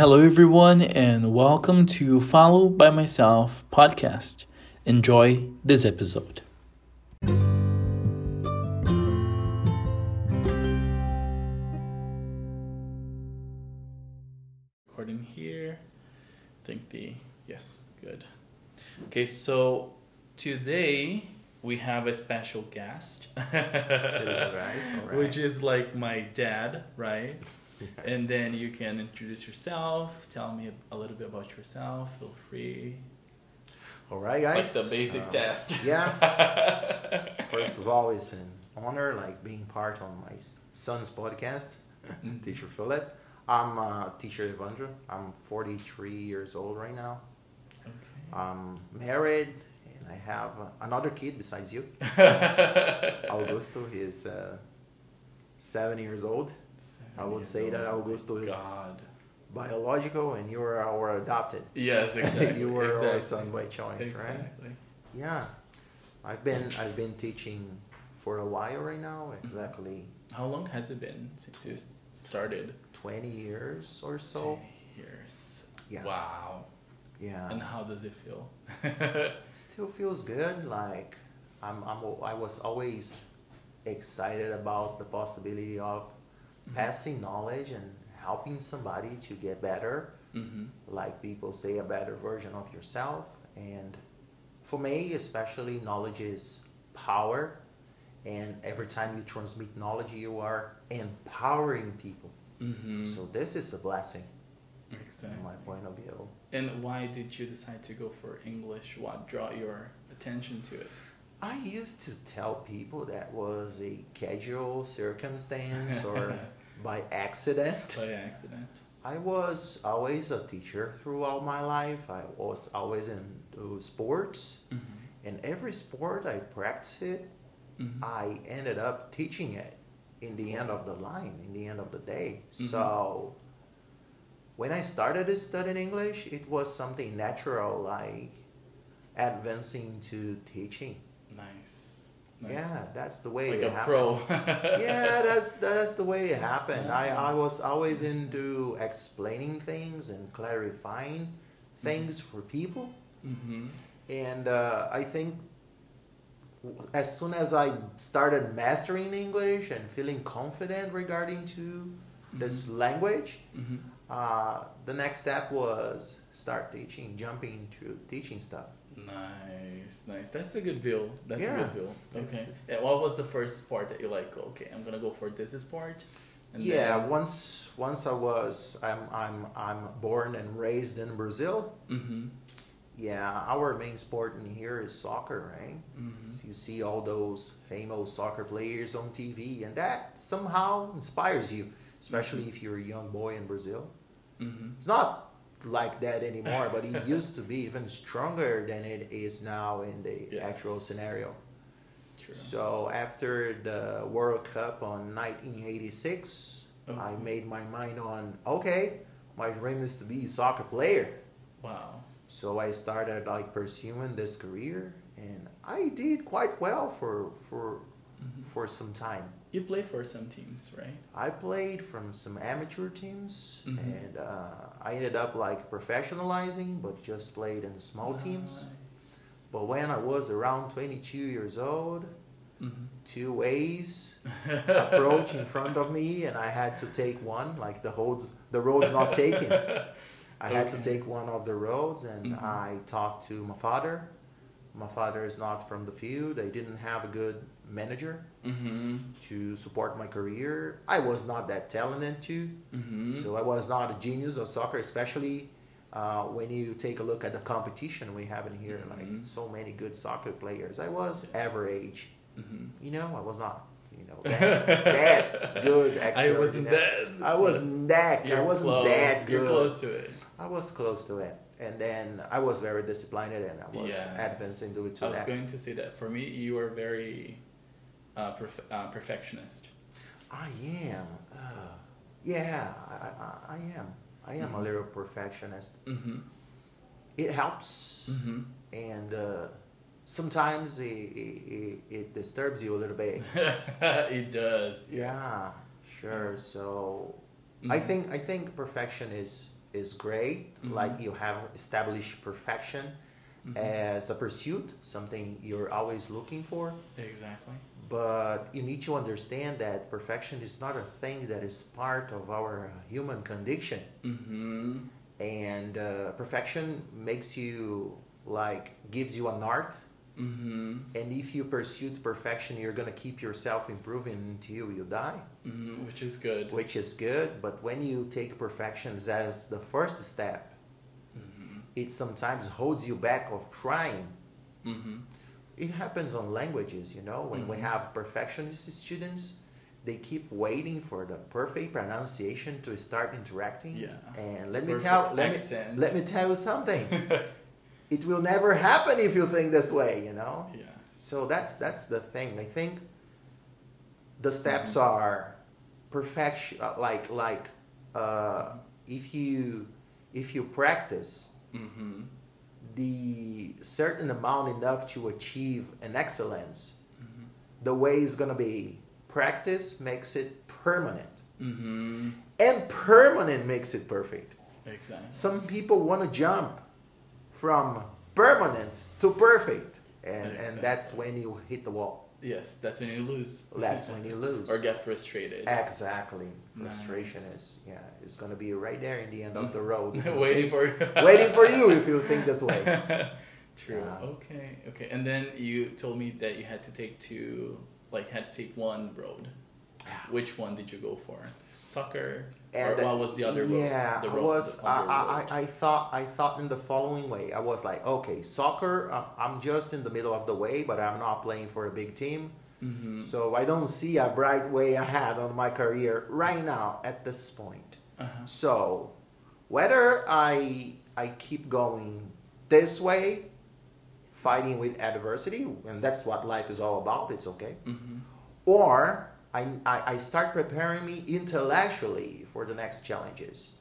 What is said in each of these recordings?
Hello, everyone, and welcome to Follow by Myself podcast. Enjoy this episode. Recording here. I think the yes, good. Okay, so today we have a special guest, Hello, guys. All right. which is like my dad, right? And then you can introduce yourself, tell me a little bit about yourself. Feel free. All right, It's guys. like the basic Um, test. Yeah. First of all, it's an honor, like being part on my son's podcast, Mhm. Teacher Philip. I'm uh, Teacher Evandro. I'm 43 years old right now. Okay. I'm married, and I have another kid besides you, Augusto. He's uh, seven years old, I would say that Augusto is- God. biological, and you are our adopted. Yes, exactly. you were exactly. our son by choice, right? Exactly. Yeah, I've been I've been teaching for a while right now. Exactly How long has it been since you started? twenty years or so. Two years. Yeah, Wow. yeah. And how does it feel? Still feels good. Like I'm, I'm I was always excited about the possibility of. Passing knowledge and helping somebody to get better. mm-hmm. Like people say, a better version of yourself. And for me, especially, knowledge is power. And every time you transmit knowledge, you are empowering people. Mm-hmm. So this is a blessing, exactly. from my point of view. And why did you decide to go for English? What brought your attention to it? I used to tell people that was a casual circumstance or by accident. By accident. I was always a teacher throughout my life. I was always into sports. Mm-hmm. And every sport I practiced Mm-hmm. I ended up teaching it in the end of the line, in the end of the day. Mhm. So when I started studying English, it was something natural, like advancing to teaching. Nice. Nice. Yeah, that's the way Like it a happened. pro. yeah, that's that's the way it happened. I, I was always into explaining things and clarifying things for people. mm-hmm. And uh, I think as soon as I started mastering English and feeling confident regarding to this language, Mm-hmm. uh, the next step was start teaching, jumping into teaching stuff. Nice, nice. That's a good view. That's Yeah. a good. It's- Okay. it's- And what was the first sport that you like? Okay, I'm gonna go for this sport. yeah, once once I was I'm I'm I'm born and raised in Brazil. Mm-hmm. Yeah, our main sport in here is soccer, right? Mm-hmm. So you see all those famous soccer players on TV, and that somehow inspires you, especially if you're a young boy in Brazil. Mm-hmm. It's not like that anymore, but it used to be even stronger than it is now in the Yeah. actual scenario. True. So after the World Cup on 1986, I made my mind on okay, my dream is to be a soccer player. Wow. So I started like pursuing this career, and I did quite well for for Mhm. for some time. You play for some teams, right? I played from some amateur teams, Mhm. and uh, I ended up like professionalizing, but just played in the small teams. But when I was around 22 years old, Mhm. two ways approach in front of me, and I had to take one. Like the roads, the road's not taken. I had to take one of the roads, and Mhm. I talked to my father. My father is not from the field. I didn't have a good manager Mm-hmm. to support my career. I was not that talented too, Mm-hmm. so I was not a genius of soccer, especially uh, when you take a look at the competition we have in here. Mhm. Like so many good soccer players. I was average. mm-hmm. You know, I was not. You know, that, that good. I wasn't that. I wasn't that. I wasn't close. that good. You're close to it. I was close to it, and then I was very disciplined, and I was advancing to, to I was that. going to say that for me, you are very uh, perf- uh, perfectionist. I am. Uh, yeah, I, I, I am. I am a Mhm. little perfectionist. Mm-hmm. It helps, Mm-hmm. and uh, sometimes it, it, it, disturbs you a little bit. it does. yes. Yeah, sure. So. I think I think perfection is is great. Mhm. Like you have established perfection Mhm. as a pursuit, something you're always looking for. Exactly. But you need to understand that perfection is not a thing that is part of our human condition. Mm-hmm. And uh, perfection makes you like gives you a north. Mm-hmm. And if you pursue perfection, you're gonna keep yourself improving until you die, Mm-hmm. Which is good. which is good. But when you take perfections as the first step, Mm-hmm. it sometimes holds you back of trying. Mm-hmm. It happens on languages, you know, when we Mhm. have perfectionist students, they keep waiting for the perfect pronunciation to start interacting. Yeah. And let me tell let accent. me let me tell you something. it will never happen if you think this way, you know? Yeah. So that's that's the thing. I think the steps Mm-hmm. are perfection uh, like like uh, if you if you practice Mm-hmm. The certain amount enough to achieve an excellence, Mm-hmm. the way is gonna be practice makes it permanent. Mm-hmm. And permanent makes it perfect. Exactly. Some people wanna jump from permanent to perfect. And and that's when you hit the wall. Yes, that's when you lose. That's when you lose. or get frustrated. Exactly. Frustration Nice. is yeah, it's gonna be right there in the end of the mm. road. waiting think- for waiting for you if you think this way. True. Yeah. Okay. Okay. And then you told me that you had to take two, like had to take one road. Which one did you go for? Soccer. And or what was the other? Yeah, the I was. I, I. I thought. I thought in the following way. I was like, okay, soccer. I'm just in the middle of the way, but I'm not playing for a big team, Mhm. so I don't see a bright way ahead on my career right now at this point. Uh-huh. So, whether I I keep going this way, fighting with adversity, and that's what life is all about. It's okay. Mhm. Or I, I, I start preparing me intellectually for the next challenges.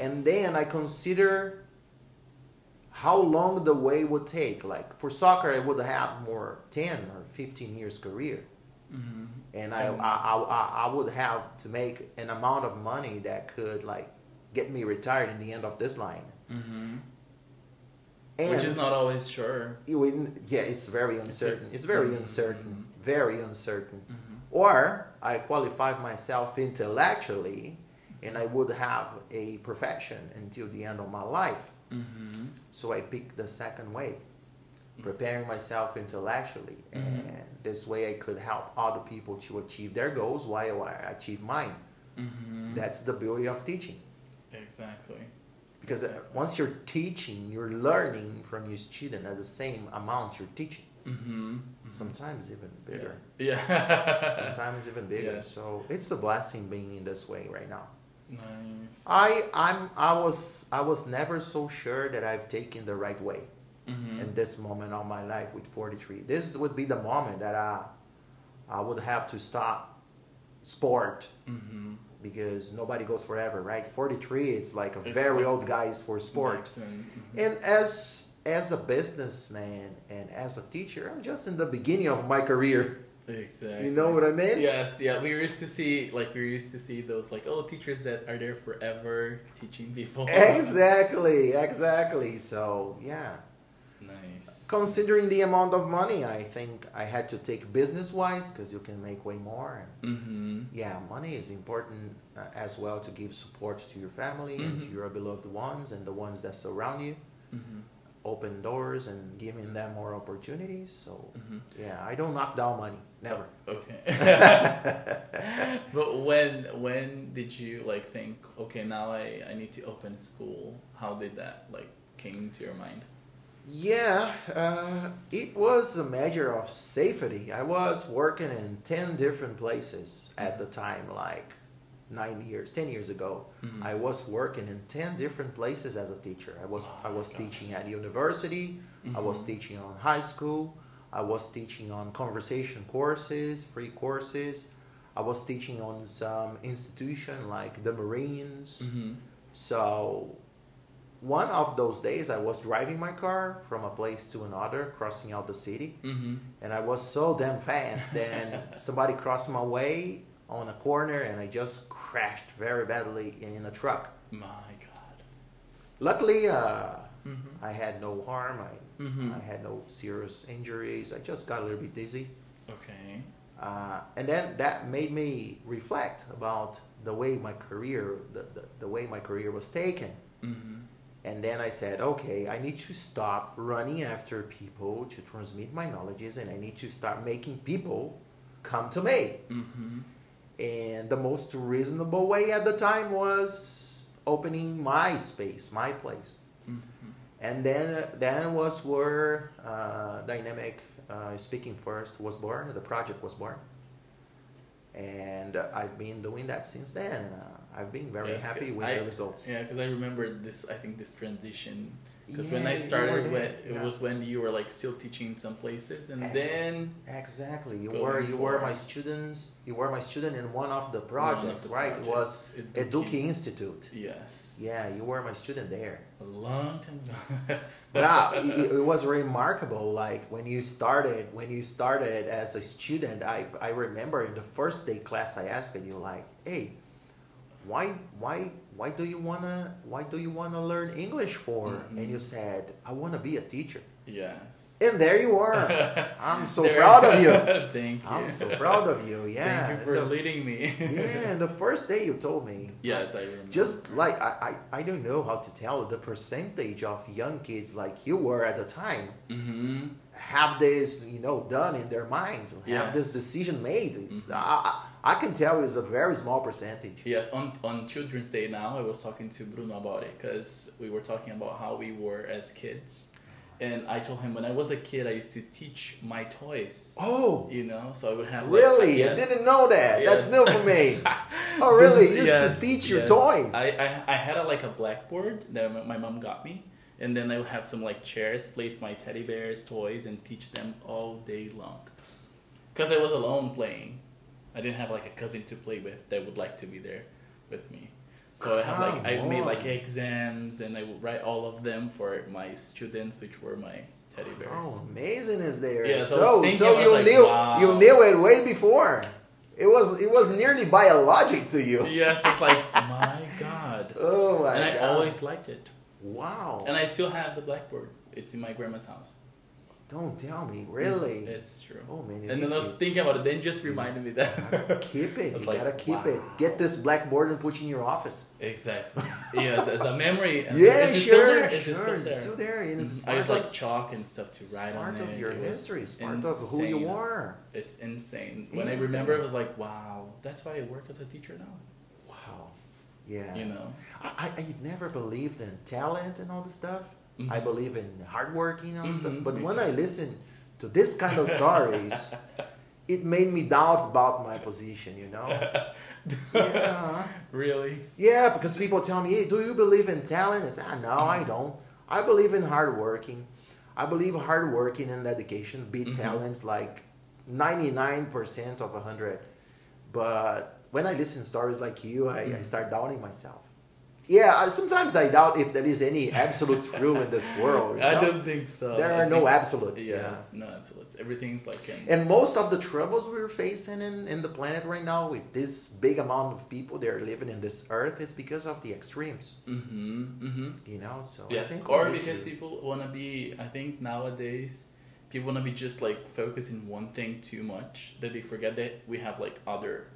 And then I consider how long the way would take. Like for soccer, I would have more 10 or 15 years career. Mhm. And I, I, I, I- would have to make an amount of money that could like get me retired in the end of this line. Mhm. And Which is not always sure. it yeah, it's very uncertain. It's very Mhm. uncertain. Very uncertain. Or I qualify myself intellectually and I would have a profession until the end of my life. Mhm. So I picked the second way, preparing myself intellectually. Mhm. And this way I could help other people to achieve their goals while I achieve mine. Mhm. That's the beauty of teaching. exactly. Because uh, Exactly. once you're teaching, you're learning from your student at the same amount you're teaching. Sometimes even bigger. Yeah. Sometimes even bigger. Yes. So it's a blessing being in this way right now. nice. I I'm I was I was never so sure that I've taken the right way Mhm. in this moment of my life with 43. This would be the moment that I I would have to stop sport Mhm. because nobody goes forever, right? 43 it's like a It's very like- old guys for sport. Mhm. And as as a businessman and as a teacher, I'm just in the beginning of my career. Exactly. You know what I mean? Yes, yeah. We used to see like we used to see those like oh teachers that are there forever teaching people. Exactly, exactly. So, yeah. nice. Considering the amount of money, I think I had to take business wise because you can make way more. Mm-hmm. yeah, money is important uh, as well to give support to your family and to your beloved ones and the ones that surround you. Mm-hmm. Open doors and giving them more opportunities. So, Mm-hmm. yeah, I don't knock down money. Never. Okay. but when when did you like think okay now I I need to open school? How did that like came to your mind? Yeah, uh, it was a measure of safety. I was working in 10 different places at the time, like nine years, 10 years ago. Mhm. I was working in 10 different places as a teacher. I was, Oh I was gosh. teaching at university, I was Mhm. teaching on high school, I was teaching on conversation courses, free courses. I was teaching on some institution like the Marines. Mm-hmm. So one of those days I was driving my car from a place to another, crossing out the city, Mm-hmm. and I was so damn fast. Then somebody crossed my way on a corner, and I just crashed very badly in a truck. My God. luckily, uh, Mhm. I had no harm. I, Mhm. I had no serious injuries. I just got a little bit dizzy. Okay. Uh, and then that made me reflect about the way my career, the, the, the way my career was taken. Mhm. And then I said, okay, I need to stop running after people to transmit my knowledges and I need to start making people come to me. Mhm. And the most reasonable way at the time was opening my space, my place. Mhm. And then, then was where uh, Dynamic uh, Speaking First was born, the project was born. And uh, I've been doing that since then. Uh, I've been very Yeah, happy with I- the results. Yeah, because I remember this. I think this transition. Because when I started, when, it yeah. was when you were like still teaching some places, and Eh, then Exactly. You were you were my students. You were my student in one of the one of projects, the right? It was projects, Eduki Institute. Yes. Yeah, you were my student there. A long time ago. But ah, it, it was remarkable. Like when you started, when you started as a student, I I remember in the first day class, I asked you like, "Hey, why why why do you wanna why do you wanna learn English for?" Mhm. And you said, "I wanna be a teacher." yes. And there you are. I'm so proud of you. Thank you. I'm so proud of you. Yeah. Thank you for The- leading me. yeah, the first day you told me. yes, I remember. Just like I, I, I don't know how to tell the percentage of young kids like you were at the time Mm-hmm. Have this you know done in their mind, Yeah. have this decision made. It's Mhm. I, I can tell it's a very small percentage. Yes, on, on Children's Day now, I was talking to Bruno about it because we were talking about how we were as kids. And I told him when I was a kid, I used to teach my toys, Oh, you know? So I would have. like- really? yes. I didn't know that. That's new for me. oh, really? You used yes, to teach your yes. toys. I, I, I had a, like a blackboard that my mom got me. And then I would have some like chairs, place my teddy bears, toys, and teach them all day long. Because I was alone playing. I didn't have like a cousin to play with that would like to be there with me. So I have like I Come made like exams and I would write all of them for my students, which were my teddy bears. How amazing is there? Yeah, so so thinking, so you like, knew wow. you knew it way before. It was it was nearly biologic to you. Yes, it's like my God. Oh my and I always liked it. Wow. And I still have the blackboard. It's in my grandma's house. Don't tell me, really? Mm, it's true. oh man, and then I was thinking about it. Then just reminded me that. keep it. I You like, gotta keep it. Get this blackboard and put it in your office. exactly. Yes, as a memory. And yeah, is it still sure, it sure. still It's still there, and it's mm-hmm. I part used of, like chalk and stuff to write on part of your It history. It's part of who you insane. are. It's insane. When I remember, it was like, wow, that's why I work as a teacher now. Yeah. You know. I, I I never believed in talent and all this stuff. I Mhm. believe in hard working and all this stuff. But when too. I listen to this kind of stories, it made me doubt about my position, you know? yeah. Really? Yeah, because people tell me, hey, do you believe in talent? I say, ah, no, I don't. I believe in hard working. I believe hard working and dedication beat Mhm. talents like 99% of 100. But when I listen to stories like you, I, I Mhm. start doubting myself. Yeah, I, sometimes I doubt if there is any absolute truth in this world. you I don't think so. There I are no absolutes. Yes, Yeah. no absolutes. Everything's like in. And most of the troubles we're facing in, in the planet right now with this big amount of people that are living in this earth is because of the extremes. Mm-hmm. Mm-hmm. You know, so I Yes, or because to- people want to be. I think nowadays, people want to be just like focusing one thing too much that they forget that we have like Other-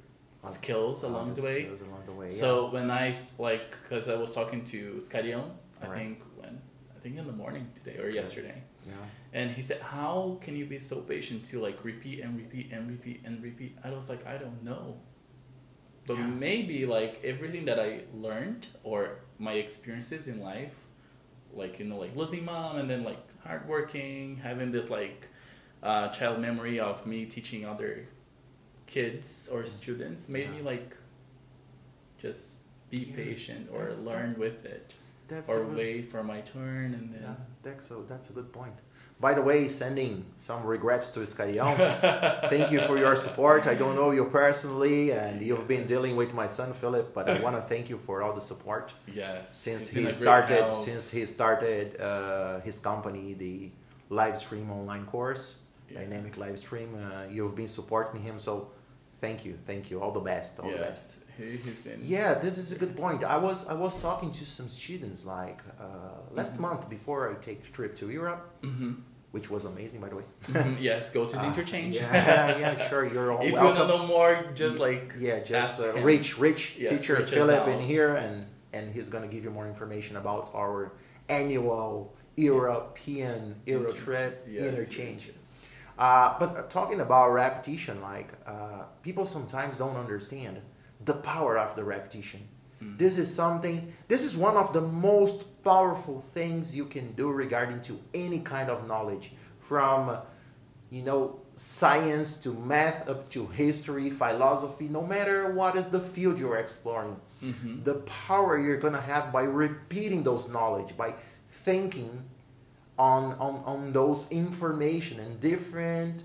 skills along the way. skills along the way. So when I like, cause I was talking to Scadion, I Right. think when I think in the morning today or Okay. yesterday, yeah. and he said, "How can you be so patient to like repeat and repeat and repeat and repeat?" I was like, "I don't know." But Yeah. maybe like everything that I learned or my experiences in life, like you know, like losing mom and then like hardworking, having this like uh, child memory of me teaching other kids or students, made me like just be Yeah, patient or that's- learn that's- with it That's or good, wait for my turn and yeah, then. that's a, that's a good point. By the way, sending some regrets to Scarion. Thank you for your support. I don't know you personally, and you've been dealing with my son Philip, but I want to thank you for all the support Yes. since he started help. since he started uh, his company, the live stream online course, Yeah. Dynamic Live Stream. Uh, you've been supporting him, so thank you, thank you. All the best, all the Yes. best. Yeah, this is a good point. I was I was talking to some students like uh, last Mhm. month before I take a trip to Europe, hmm which was amazing by the way. yes, go to the Uh, interchange. Yeah, yeah, sure. You're all if you want to know more, just like yeah, just uh. Rich, Rich, Yes, teacher Rich Philip in here, and and he's gonna give you more information about our annual European Euro trip Yes, interchange. Uh, but uh, talking about repetition, like uh, people sometimes don't understand the power of the repetition. Mm. This is something. This is one of the most powerful things you can do regarding to any kind of knowledge, from you know science to math up to history, philosophy. No matter what is the field you're exploring, Mhm. the power you're gonna have by repeating those knowledge, by thinking on on, on those information and different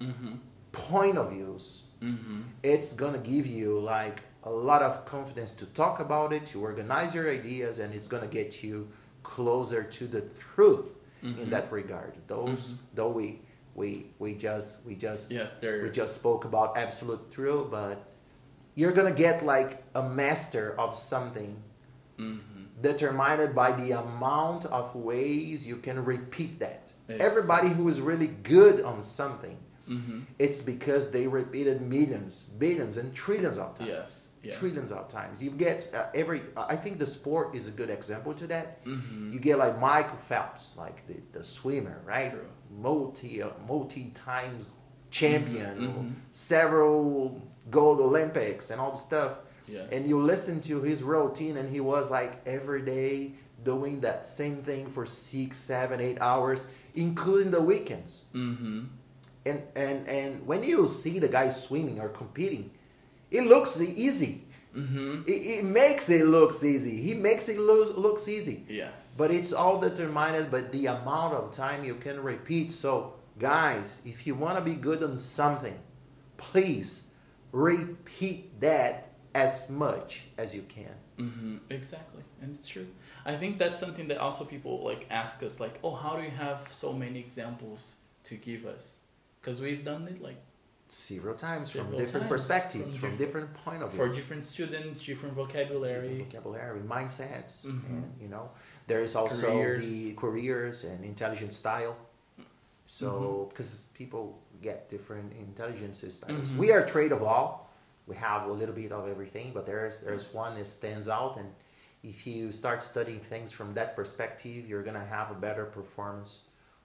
Mhm. point of views Mhm. it's gonna give you like a lot of confidence to talk about it to organize your ideas and it's gonna get you closer to the truth in Mhm. that regard those though we we we just we just Yes, we just spoke about absolute truth but you're gonna get like a master of something Mhm. Determined by the amount of ways you can repeat that Yes. everybody who is really good on something Mhm. it's because they repeated millions, billions, and trillions of times. Yes. Yes. Trillions of times. You get uh, every. I think the sport is a good example to that. Mhm. You get like Michael Phelps, like the, the swimmer, right? True. Multi uh, multi times champion, Mhm. several gold Olympics, and all the stuff. And you listen to his routine, and he was like every day doing that same thing for six, seven, eight hours, including the weekends Mm-hmm. and and and when you see the guy swimming or competing it looks easy Mm-hmm. it, it makes it looks easy he makes it looks looks easy Yes. but it's all determined by the amount of time you can repeat so guys if you want to be good on something please repeat that as much as you can Mm-hmm. Exactly, and it's true. I think that's something that also people like ask us, like, "Oh, how do you have so many examples to give us?" Because we've done it like several times Several from different times, perspectives from from, different point of view for different students, different vocabulary. different vocabulary, mindsets, Mhm. and you know, there is also Careers. the careers and intelligent style. So, because people get different intelligence styles, Mhm. we are trade of all. We have a little bit of everything, but there's there's one that stands out, and if you start studying things from that perspective, you're gonna have a better performance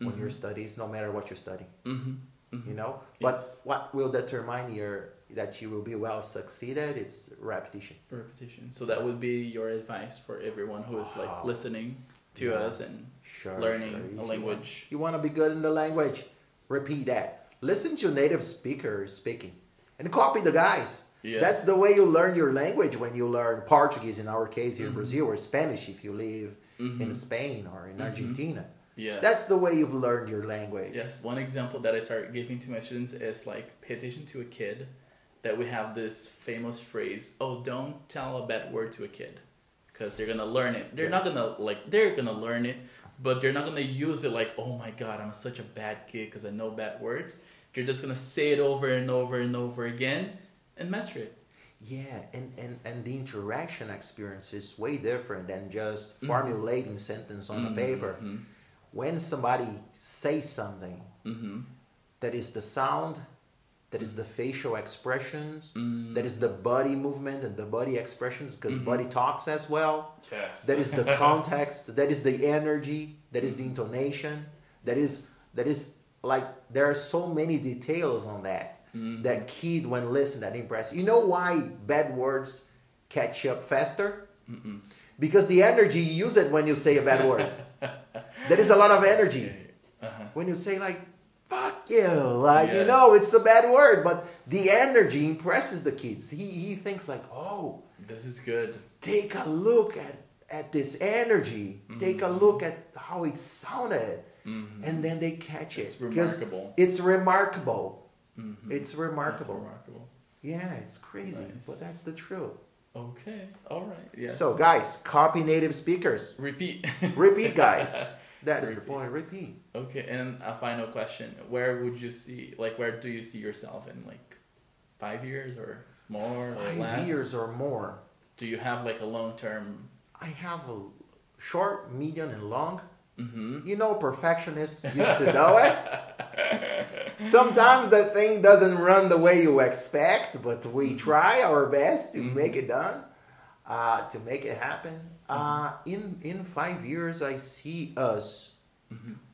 on your Mhm. studies, no matter what you're studying. Mm-hmm. mm-hmm. You know, but Yes. what will determine your that you will be well succeeded? It's repetition. repetition. So that would be your advice for everyone who is like Wow. listening to Yeah. us and Sure, learning sure. A you want- language. You want to be good in the language, repeat that. Listen to native speakers speaking and copy the guys. Yeah. That's the way you learn your language when you learn Portuguese, in our case here in Mhm. Brazil, or Spanish if you live Mhm. in Spain or in Mhm. Argentina. yeah. That's the way you've learned your language. Yes, one example that I start giving to my students is like pay attention to a kid that we have this famous phrase, oh, don't tell a bad word to a kid because they're going to learn it. They're not going to like they're going to learn it, but they're not going to use it like, "Oh my god, I'm such a bad kid because I know bad words." You're just going to say it over and over and over again and master it. Yeah, and, and, and the interaction experience is way different than just Mhm. formulating sentence on a paper. Mhm. When somebody says something, Mhm. that is the sound, that is the facial expressions, Mm. that is the body movement and the body expressions, because Mhm. body talks as well. Yes. That is the context, that is the energy, that is the intonation, that is that is like there are so many details on that. Mhm. That kid when listen that impress. You know why bad words catch up faster? Mm-mm. Because the energy you use it when you say a bad word. there is a lot of energy Uh-huh. when you say like fuck you like you know it's a bad word but the energy impresses the kids he, he thinks like oh This is good. take a look at at this energy take a Mhm. look at how it sounded Mhm. and then they catch it It's Because remarkable. it's remarkable Mhm. it's That's remarkable remarkable. yeah it's crazy Nice. but that's the truth Okay. All right. Yes. so guys copy native speakers repeat. repeat guys that is the point repeat okay, and a final question: Where would you see, like, where do you see yourself in like five years or more or Five less? years or more. Do you have like a long term? I have a short, medium, and long. Mm-hmm. You know, perfectionists used to do it. Sometimes the thing doesn't run the way you expect, but we try our best to make it done, uh, to make it happen. Uh, in in five years, I see us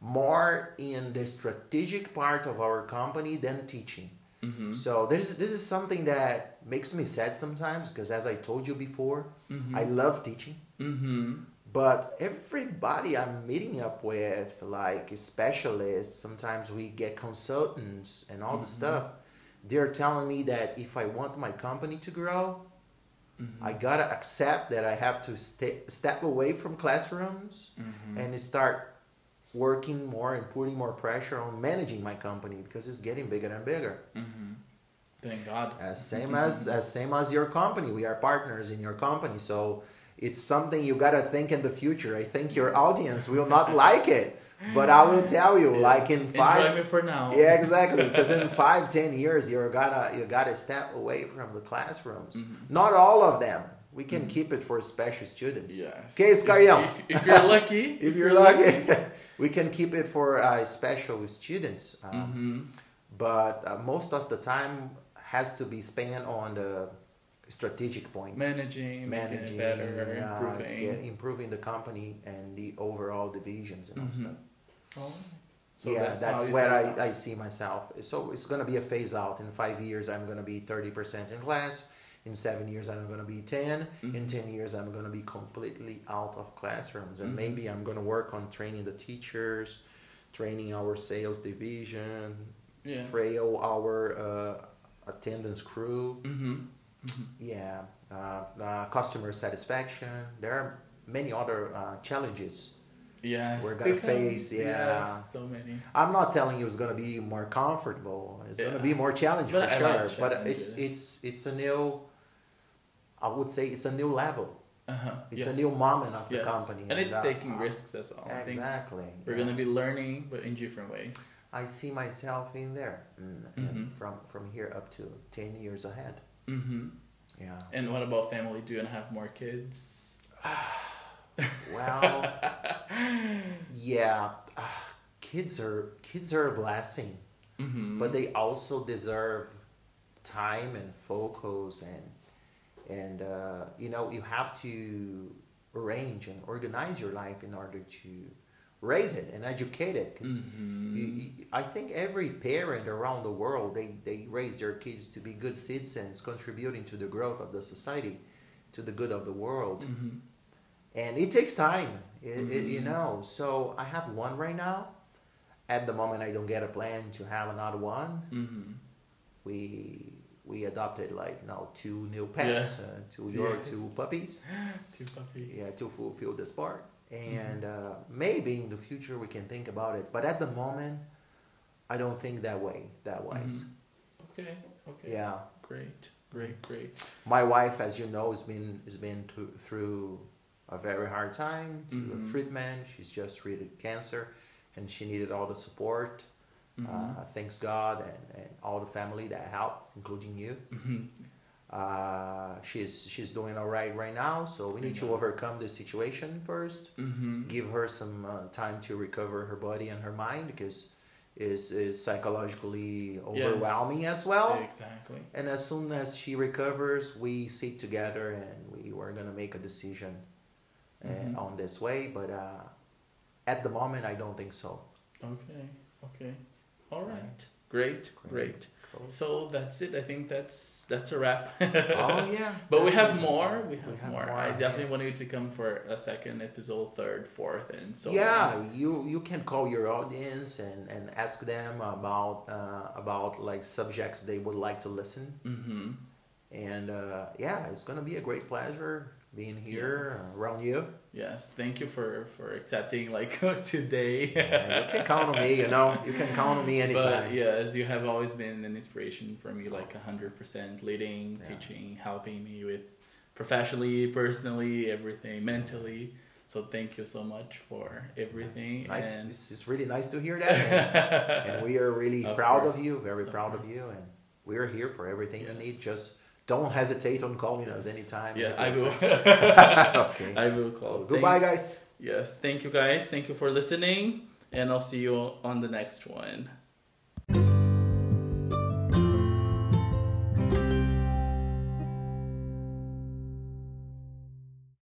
more in the strategic part of our company than teaching. Mm-hmm. So this is this is something that makes me sad sometimes because, as I told you before, I love teaching. Mm-hmm. But everybody I'm meeting up with, like specialists, sometimes we get consultants and all the mm-hmm. stuff. They're telling me that if I want my company to grow, mm-hmm. I gotta accept that I have to sta step away from classrooms mm-hmm. and start working more and putting more pressure on managing my company because it's getting bigger and bigger. Mm-hmm. Thank God. As same as as same as your company, we are partners in your company, so it's something you gotta think in the future. I think your audience will not like it, but I will tell you, Yeah. like in five, Enjoy me for now. yeah, exactly, because in five, ten years, you're gotta you gotta step away from the classrooms. Mm-hmm. Not all of them. We can keep it for special students. Yes. Case If- If, if you're lucky. If you're lucky, we can keep it for uh, special students. Um, Mm-hmm. but uh, most of the time has to be spent on the strategic point Managing, managing better, uh, improving. get- improving the company and the overall divisions and all Mhm. stuff Oh. yeah that's, you where I. I see myself so it's going to be a phase out in five years i'm going to be 30% in class in seven years i'm going to be 10 in Mhm. 10 years i'm going to be completely out of classrooms and Mhm. maybe i'm going to work on training the teachers training our sales division Yeah. trail our uh, attendance crew Mm-hmm. yeah uh, uh, customer satisfaction there are many other uh, challenges Yes. We're gonna face, yeah. Yes, so many. i'm not telling you it's going to be more comfortable it's going to be more challenging But for I sure like but it's it's it's a new i would say it's a new level Uh-huh. it's yes. a new moment of the Yes. company And it's uh, taking uh, risks as well. I think exactly we're yeah. gonna be learning, but in different ways. i see myself in there mm-hmm. from from here up to 10 years ahead Mm-hmm. yeah And what about family? Do you wanna have more kids? well yeah ah, kids are kids are a blessing Mm-hmm. but they also deserve time and focus and and uh, you know you have to arrange and organize your life in order to raise it and educate it because Mhm. I think every parent around the world they, they raise their kids to be good citizens contributing to the growth of the society to the good of the world Mhm. and it takes time it, it, you Mhm. know so i have one right now at the moment i don't get a plan to have another one Mhm. we we adopted like now two new pets Yeah. uh, two your two puppies Two puppies. yeah to fulfill this part and uh, maybe in the future we can think about it but at the moment i don't think that way that wise Okay. Okay. yeah Great. Great. Great. my wife as you know has been has been to, through a very hard time through Mhm. treatment she's just treated cancer and she needed all the support Mhm. uh, thanks god and, and all the family that helped including you Mhm. Uh, she's she's doing all right right now so we need to overcome the situation first Mhm. give her some uh, time to recover her body and her mind because is is psychologically overwhelming as well Exactly. and as soon as she recovers, we sit together and we were gonna make a decision uh, Mhm. on this way. But uh, at the moment, I don't think so. Okay. Okay. All right. Great. Great. So that's it. I think that's that's a wrap. oh yeah. But we have more. We have, more. I yeah. definitely want you to come for a second episode, third, fourth, and so yeah, on. you you can call your audience and, and ask them about uh, about like subjects they would like to listen. Mm-hmm. And uh, yeah, it's gonna be a great pleasure being here Yes. around you. Yes. Thank you for for accepting like today. Yeah, you can count on me. You know, you can count on me anytime. But yes, you have always been an inspiration for me, like hundred percent, leading, Yeah. teaching, helping me with professionally, personally, everything, mentally. So thank you so much for everything. It's nice. And It's, it's really nice to hear that. And, and we are really Of proud course. of you, very proud of you. And we're here for everything you need. Just don't hesitate on calling us anytime. Yeah, I will. okay. I will call. Goodbye, Thank- guys. yes, thank you guys. Thank you for listening, and I'll see you on the next one.